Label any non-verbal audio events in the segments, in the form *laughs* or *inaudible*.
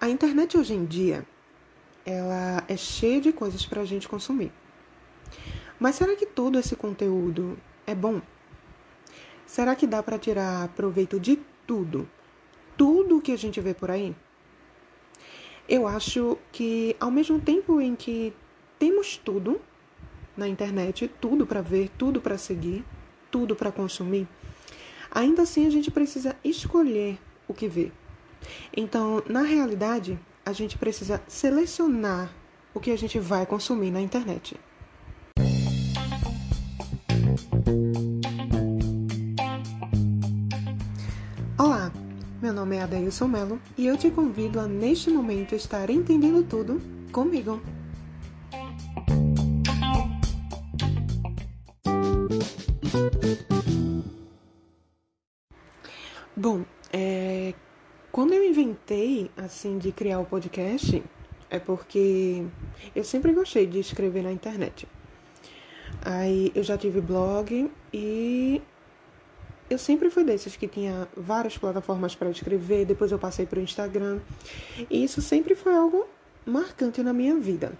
A internet hoje em dia, ela é cheia de coisas para a gente consumir. Mas será que todo esse conteúdo é bom? Será que dá para tirar proveito de tudo? Tudo que a gente vê por aí? Eu acho que ao mesmo tempo em que temos tudo na internet, tudo para ver, tudo para seguir, tudo para consumir, ainda assim a gente precisa escolher o que ver. Então, na realidade, a gente precisa selecionar o que a gente vai consumir na internet. Olá, meu nome é Adailson Melo e eu te convido a neste momento estar entendendo tudo comigo. Bom, é, quando eu inventei, assim, de criar o podcast, é porque eu sempre gostei de escrever na internet. Aí eu já tive blog e eu sempre fui desses que tinha várias plataformas para escrever, depois eu passei para o Instagram. E isso sempre foi algo marcante na minha vida.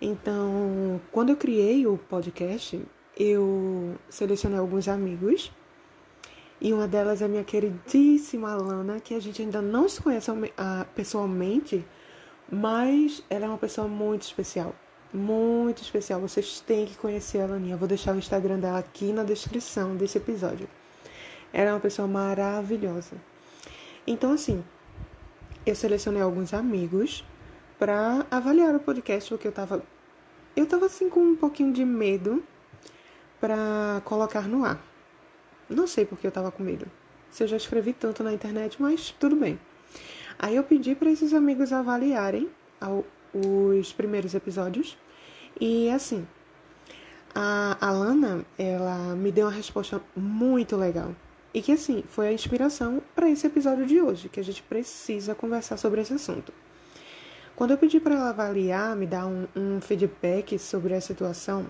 Então, quando eu criei o podcast, eu selecionei alguns amigos e uma delas é minha queridíssima Lana, que a gente ainda não se conhece pessoalmente, mas ela é uma pessoa muito especial. Muito especial. Vocês têm que conhecer a Laninha. Eu vou deixar o Instagram dela aqui na descrição desse episódio. Ela é uma pessoa maravilhosa. Então, assim, eu selecionei alguns amigos para avaliar o podcast, porque eu tava. Eu tava assim com um pouquinho de medo para colocar no ar. Não sei porque eu tava com medo. Se eu já escrevi tanto na internet, mas tudo bem. Aí eu pedi para esses amigos avaliarem os primeiros episódios. E assim, a Alana, ela me deu uma resposta muito legal. E que assim, foi a inspiração para esse episódio de hoje, que a gente precisa conversar sobre esse assunto. Quando eu pedi para ela avaliar, me dar um, um feedback sobre a situação,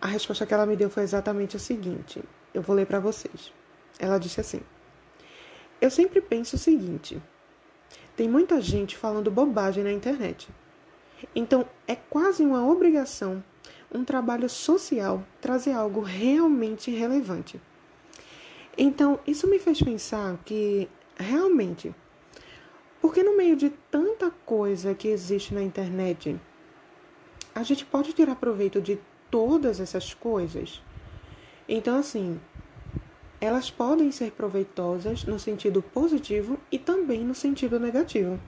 a resposta que ela me deu foi exatamente a seguinte: eu vou ler para vocês. Ela disse assim: Eu sempre penso o seguinte: tem muita gente falando bobagem na internet. Então é quase uma obrigação, um trabalho social, trazer algo realmente relevante. Então isso me fez pensar que realmente, porque no meio de tanta coisa que existe na internet, a gente pode tirar proveito de todas essas coisas? Então, assim, elas podem ser proveitosas no sentido positivo e também no sentido negativo.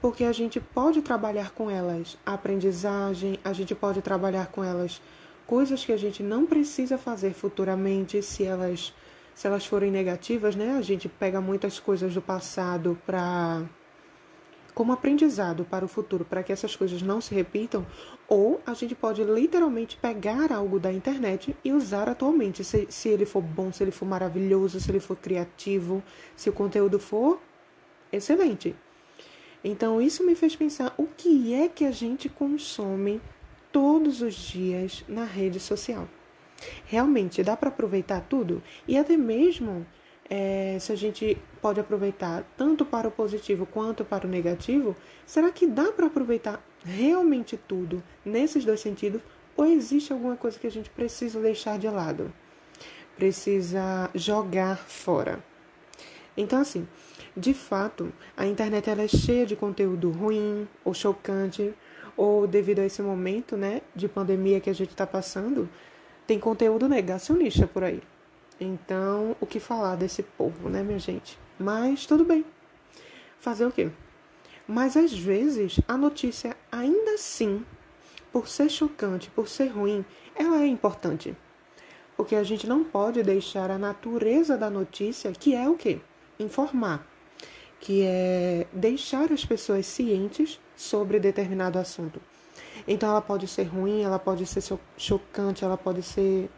Porque a gente pode trabalhar com elas a aprendizagem, a gente pode trabalhar com elas coisas que a gente não precisa fazer futuramente se elas se elas forem negativas, né? A gente pega muitas coisas do passado para como aprendizado para o futuro, para que essas coisas não se repitam, ou a gente pode literalmente pegar algo da internet e usar atualmente, se, se ele for bom, se ele for maravilhoso, se ele for criativo, se o conteúdo for excelente. Então, isso me fez pensar o que é que a gente consome todos os dias na rede social. Realmente dá para aproveitar tudo? E até mesmo é, se a gente pode aproveitar tanto para o positivo quanto para o negativo, será que dá para aproveitar realmente tudo nesses dois sentidos? Ou existe alguma coisa que a gente precisa deixar de lado? Precisa jogar fora? Então, assim, de fato, a internet ela é cheia de conteúdo ruim ou chocante, ou devido a esse momento né, de pandemia que a gente está passando, tem conteúdo negacionista por aí. Então, o que falar desse povo, né, minha gente? Mas tudo bem. Fazer o quê? Mas às vezes a notícia, ainda assim, por ser chocante, por ser ruim, ela é importante. Porque a gente não pode deixar a natureza da notícia, que é o quê? Informar. Que é deixar as pessoas cientes sobre determinado assunto. Então ela pode ser ruim, ela pode ser chocante, ela pode ser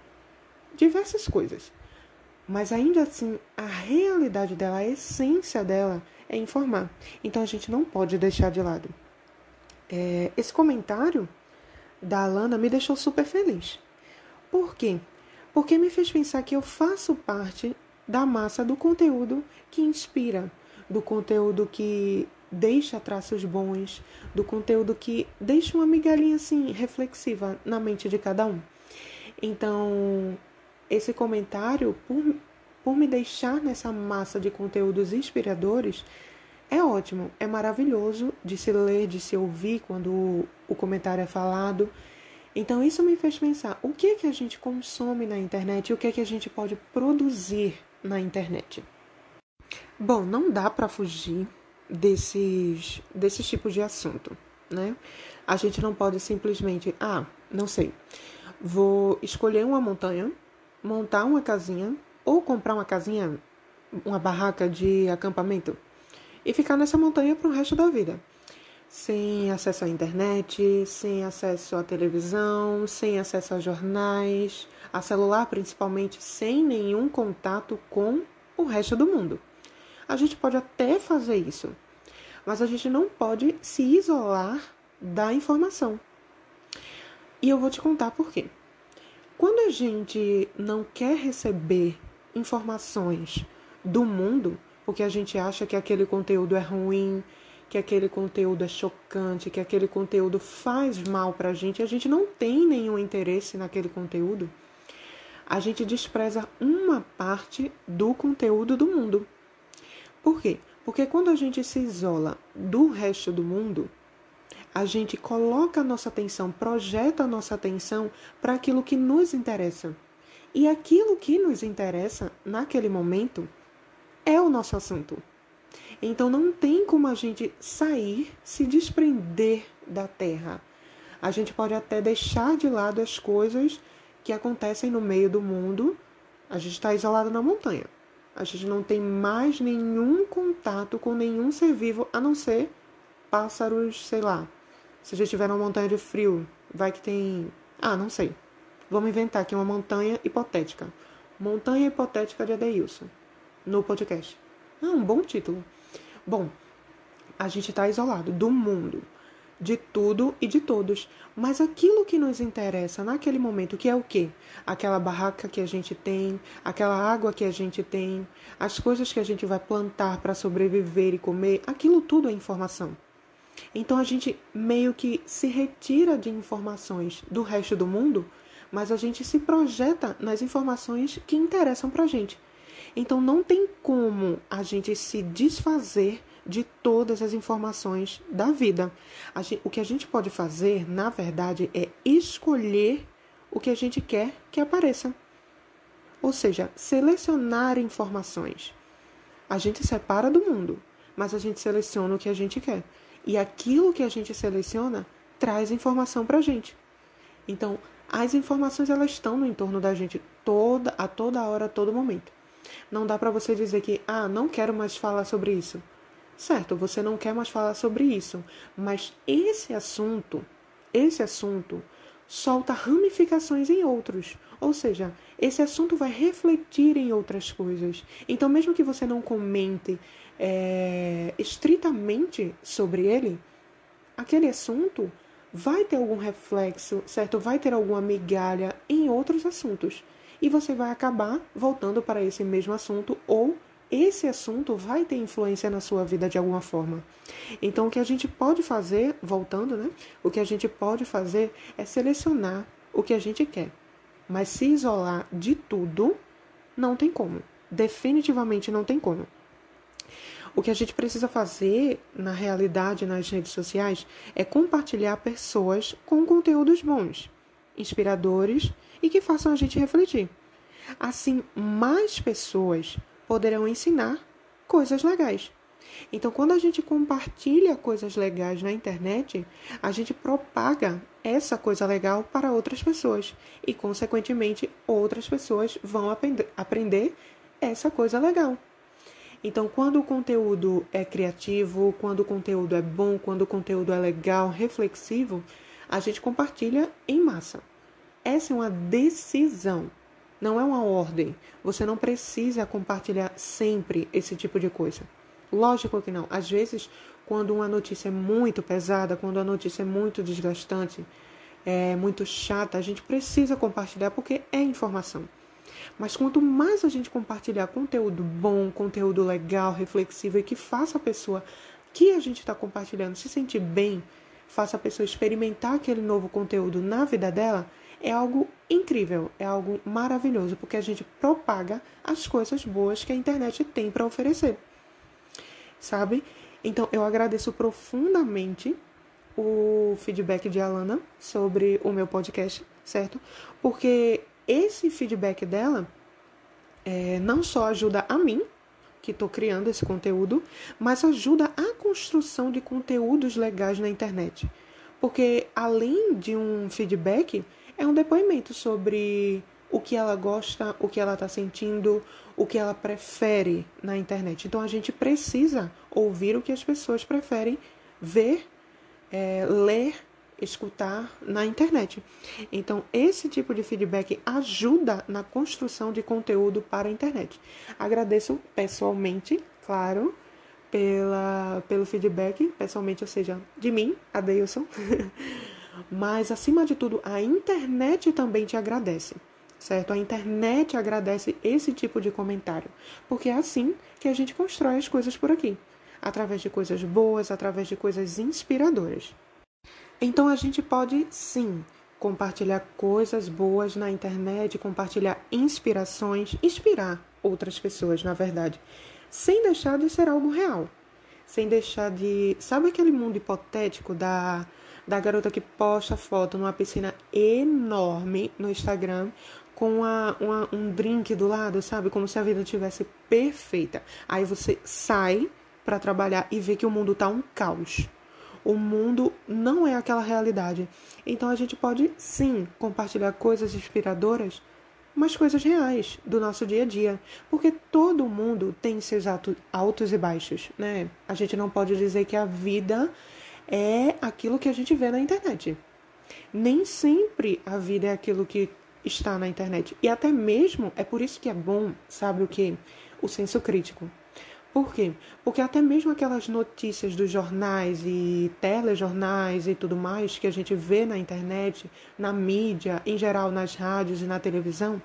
diversas coisas. Mas ainda assim, a realidade dela, a essência dela é informar. Então a gente não pode deixar de lado. É, esse comentário da Alana me deixou super feliz. Por quê? Porque me fez pensar que eu faço parte da massa do conteúdo que inspira, do conteúdo que deixa traços bons, do conteúdo que deixa uma migalhinha assim reflexiva na mente de cada um. Então, esse comentário, por, por me deixar nessa massa de conteúdos inspiradores, é ótimo, é maravilhoso de se ler, de se ouvir quando o, o comentário é falado. Então, isso me fez pensar o que é que a gente consome na internet e o que é que a gente pode produzir na internet. Bom, não dá para fugir desses, desses tipos de assunto, né? A gente não pode simplesmente, ah, não sei, vou escolher uma montanha, montar uma casinha ou comprar uma casinha, uma barraca de acampamento e ficar nessa montanha para o resto da vida. Sem acesso à internet, sem acesso à televisão, sem acesso a jornais, a celular principalmente, sem nenhum contato com o resto do mundo. A gente pode até fazer isso, mas a gente não pode se isolar da informação. E eu vou te contar por quê. Quando a gente não quer receber informações do mundo, porque a gente acha que aquele conteúdo é ruim, que aquele conteúdo é chocante, que aquele conteúdo faz mal para a gente, a gente não tem nenhum interesse naquele conteúdo, a gente despreza uma parte do conteúdo do mundo. Por quê? Porque quando a gente se isola do resto do mundo, a gente coloca a nossa atenção, projeta a nossa atenção para aquilo que nos interessa. E aquilo que nos interessa naquele momento é o nosso assunto. Então não tem como a gente sair, se desprender da terra. A gente pode até deixar de lado as coisas que acontecem no meio do mundo. A gente está isolado na montanha. A gente não tem mais nenhum contato com nenhum ser vivo, a não ser pássaros, sei lá. Se a gente tiver uma montanha de frio, vai que tem. Ah, não sei. Vamos inventar aqui uma montanha hipotética. Montanha hipotética de Adeilson. No podcast. Ah, um bom título. Bom, a gente está isolado do mundo de tudo e de todos. Mas aquilo que nos interessa naquele momento, que é o quê? Aquela barraca que a gente tem, aquela água que a gente tem, as coisas que a gente vai plantar para sobreviver e comer, aquilo tudo é informação. Então a gente meio que se retira de informações do resto do mundo, mas a gente se projeta nas informações que interessam para a gente. Então não tem como a gente se desfazer de todas as informações da vida. Gente, o que a gente pode fazer, na verdade, é escolher o que a gente quer que apareça. Ou seja, selecionar informações. A gente separa do mundo, mas a gente seleciona o que a gente quer. E aquilo que a gente seleciona traz informação para a gente. Então, as informações elas estão no entorno da gente toda a toda hora, a todo momento. Não dá para você dizer que ah, não quero mais falar sobre isso. Certo, você não quer mais falar sobre isso, mas esse assunto, esse assunto solta ramificações em outros. Ou seja, esse assunto vai refletir em outras coisas. Então, mesmo que você não comente é, estritamente sobre ele, aquele assunto vai ter algum reflexo, certo? Vai ter alguma migalha em outros assuntos. E você vai acabar voltando para esse mesmo assunto ou esse assunto vai ter influência na sua vida de alguma forma. Então, o que a gente pode fazer, voltando, né? O que a gente pode fazer é selecionar o que a gente quer. Mas se isolar de tudo, não tem como. Definitivamente não tem como. O que a gente precisa fazer, na realidade, nas redes sociais, é compartilhar pessoas com conteúdos bons, inspiradores e que façam a gente refletir. Assim, mais pessoas poderão ensinar coisas legais. Então, quando a gente compartilha coisas legais na internet, a gente propaga essa coisa legal para outras pessoas e, consequentemente, outras pessoas vão aprender essa coisa legal. Então, quando o conteúdo é criativo, quando o conteúdo é bom, quando o conteúdo é legal, reflexivo, a gente compartilha em massa. Essa é uma decisão. Não é uma ordem. Você não precisa compartilhar sempre esse tipo de coisa. Lógico que não. Às vezes, quando uma notícia é muito pesada, quando a notícia é muito desgastante, é muito chata, a gente precisa compartilhar porque é informação. Mas quanto mais a gente compartilhar conteúdo bom, conteúdo legal, reflexivo e que faça a pessoa que a gente está compartilhando se sentir bem, faça a pessoa experimentar aquele novo conteúdo na vida dela, é algo incrível, é algo maravilhoso, porque a gente propaga as coisas boas que a internet tem para oferecer. Sabe? Então eu agradeço profundamente o feedback de Alana sobre o meu podcast, certo? Porque esse feedback dela é, não só ajuda a mim, que estou criando esse conteúdo, mas ajuda a construção de conteúdos legais na internet. Porque além de um feedback, é um depoimento sobre o que ela gosta, o que ela está sentindo, o que ela prefere na internet. Então a gente precisa ouvir o que as pessoas preferem ver, é, ler, escutar na internet. Então esse tipo de feedback ajuda na construção de conteúdo para a internet. Agradeço pessoalmente, claro, pela, pelo feedback, pessoalmente, ou seja, de mim, Adeilson. *laughs* Mas, acima de tudo, a internet também te agradece, certo? A internet agradece esse tipo de comentário, porque é assim que a gente constrói as coisas por aqui através de coisas boas, através de coisas inspiradoras. Então, a gente pode sim compartilhar coisas boas na internet, compartilhar inspirações, inspirar outras pessoas, na verdade, sem deixar de ser algo real, sem deixar de. Sabe aquele mundo hipotético da da garota que posta foto numa piscina enorme no Instagram com uma, uma, um drink do lado, sabe? Como se a vida tivesse perfeita. Aí você sai para trabalhar e vê que o mundo tá um caos. O mundo não é aquela realidade. Então a gente pode sim compartilhar coisas inspiradoras, mas coisas reais do nosso dia a dia, porque todo mundo tem seus altos e baixos, né? A gente não pode dizer que a vida é aquilo que a gente vê na internet. Nem sempre a vida é aquilo que está na internet. E até mesmo é por isso que é bom, sabe o que? O senso crítico. Por quê? Porque até mesmo aquelas notícias dos jornais e telejornais e tudo mais que a gente vê na internet, na mídia, em geral nas rádios e na televisão,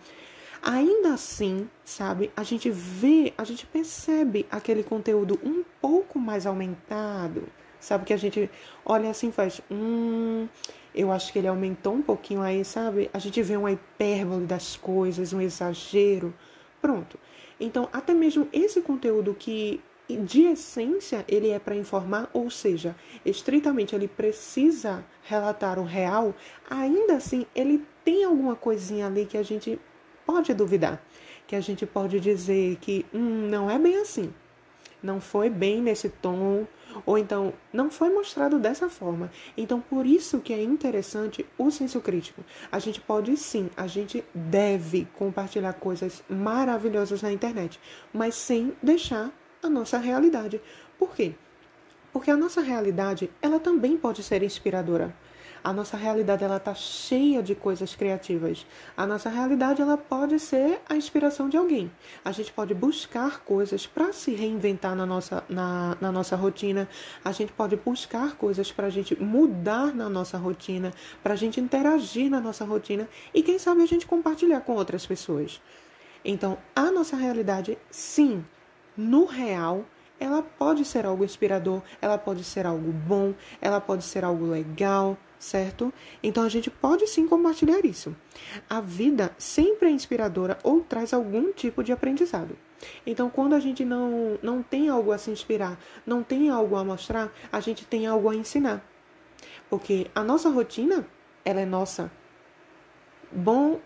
ainda assim, sabe, a gente vê, a gente percebe aquele conteúdo um pouco mais aumentado, Sabe que a gente olha assim e faz, hum, eu acho que ele aumentou um pouquinho aí, sabe? A gente vê uma hipérbole das coisas, um exagero. Pronto. Então, até mesmo esse conteúdo que de essência ele é para informar, ou seja, estritamente ele precisa relatar o real, ainda assim ele tem alguma coisinha ali que a gente pode duvidar, que a gente pode dizer que hum, não é bem assim, não foi bem nesse tom, ou então não foi mostrado dessa forma. Então, por isso que é interessante o senso crítico. A gente pode sim, a gente deve compartilhar coisas maravilhosas na internet, mas sem deixar a nossa realidade. Por quê? Porque a nossa realidade, ela também pode ser inspiradora. A nossa realidade ela tá cheia de coisas criativas. A nossa realidade ela pode ser a inspiração de alguém. A gente pode buscar coisas para se reinventar na nossa, na, na nossa rotina. A gente pode buscar coisas para a gente mudar na nossa rotina, para a gente interagir na nossa rotina e quem sabe a gente compartilhar com outras pessoas. Então, a nossa realidade, sim, no real, ela pode ser algo inspirador, ela pode ser algo bom, ela pode ser algo legal, certo? Então a gente pode sim compartilhar isso. A vida sempre é inspiradora ou traz algum tipo de aprendizado. Então, quando a gente não, não tem algo a se inspirar, não tem algo a mostrar, a gente tem algo a ensinar. Porque a nossa rotina, ela é nossa. Bom,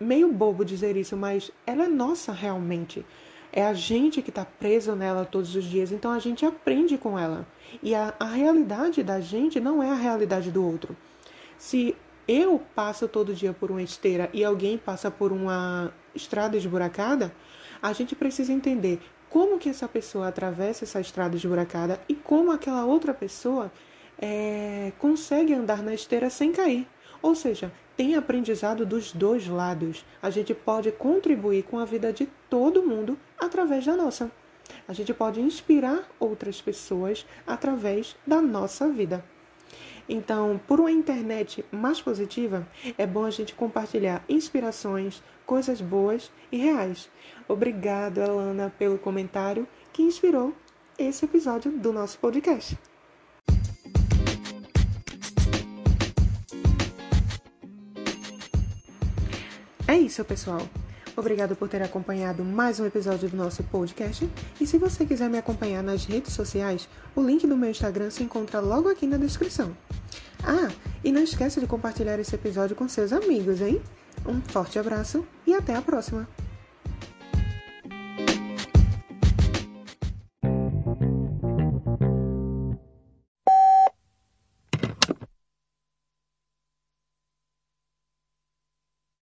meio bobo dizer isso, mas ela é nossa realmente. É a gente que está preso nela todos os dias, então a gente aprende com ela. E a, a realidade da gente não é a realidade do outro. Se eu passo todo dia por uma esteira e alguém passa por uma estrada esburacada, a gente precisa entender como que essa pessoa atravessa essa estrada esburacada e como aquela outra pessoa é, consegue andar na esteira sem cair. Ou seja, tem aprendizado dos dois lados. A gente pode contribuir com a vida de todo mundo através da nossa. A gente pode inspirar outras pessoas através da nossa vida. Então, por uma internet mais positiva, é bom a gente compartilhar inspirações, coisas boas e reais. Obrigado, Alana, pelo comentário que inspirou esse episódio do nosso podcast. É isso, pessoal. Obrigado por ter acompanhado mais um episódio do nosso podcast. E se você quiser me acompanhar nas redes sociais, o link do meu Instagram se encontra logo aqui na descrição. Ah, e não esqueça de compartilhar esse episódio com seus amigos, hein? Um forte abraço e até a próxima!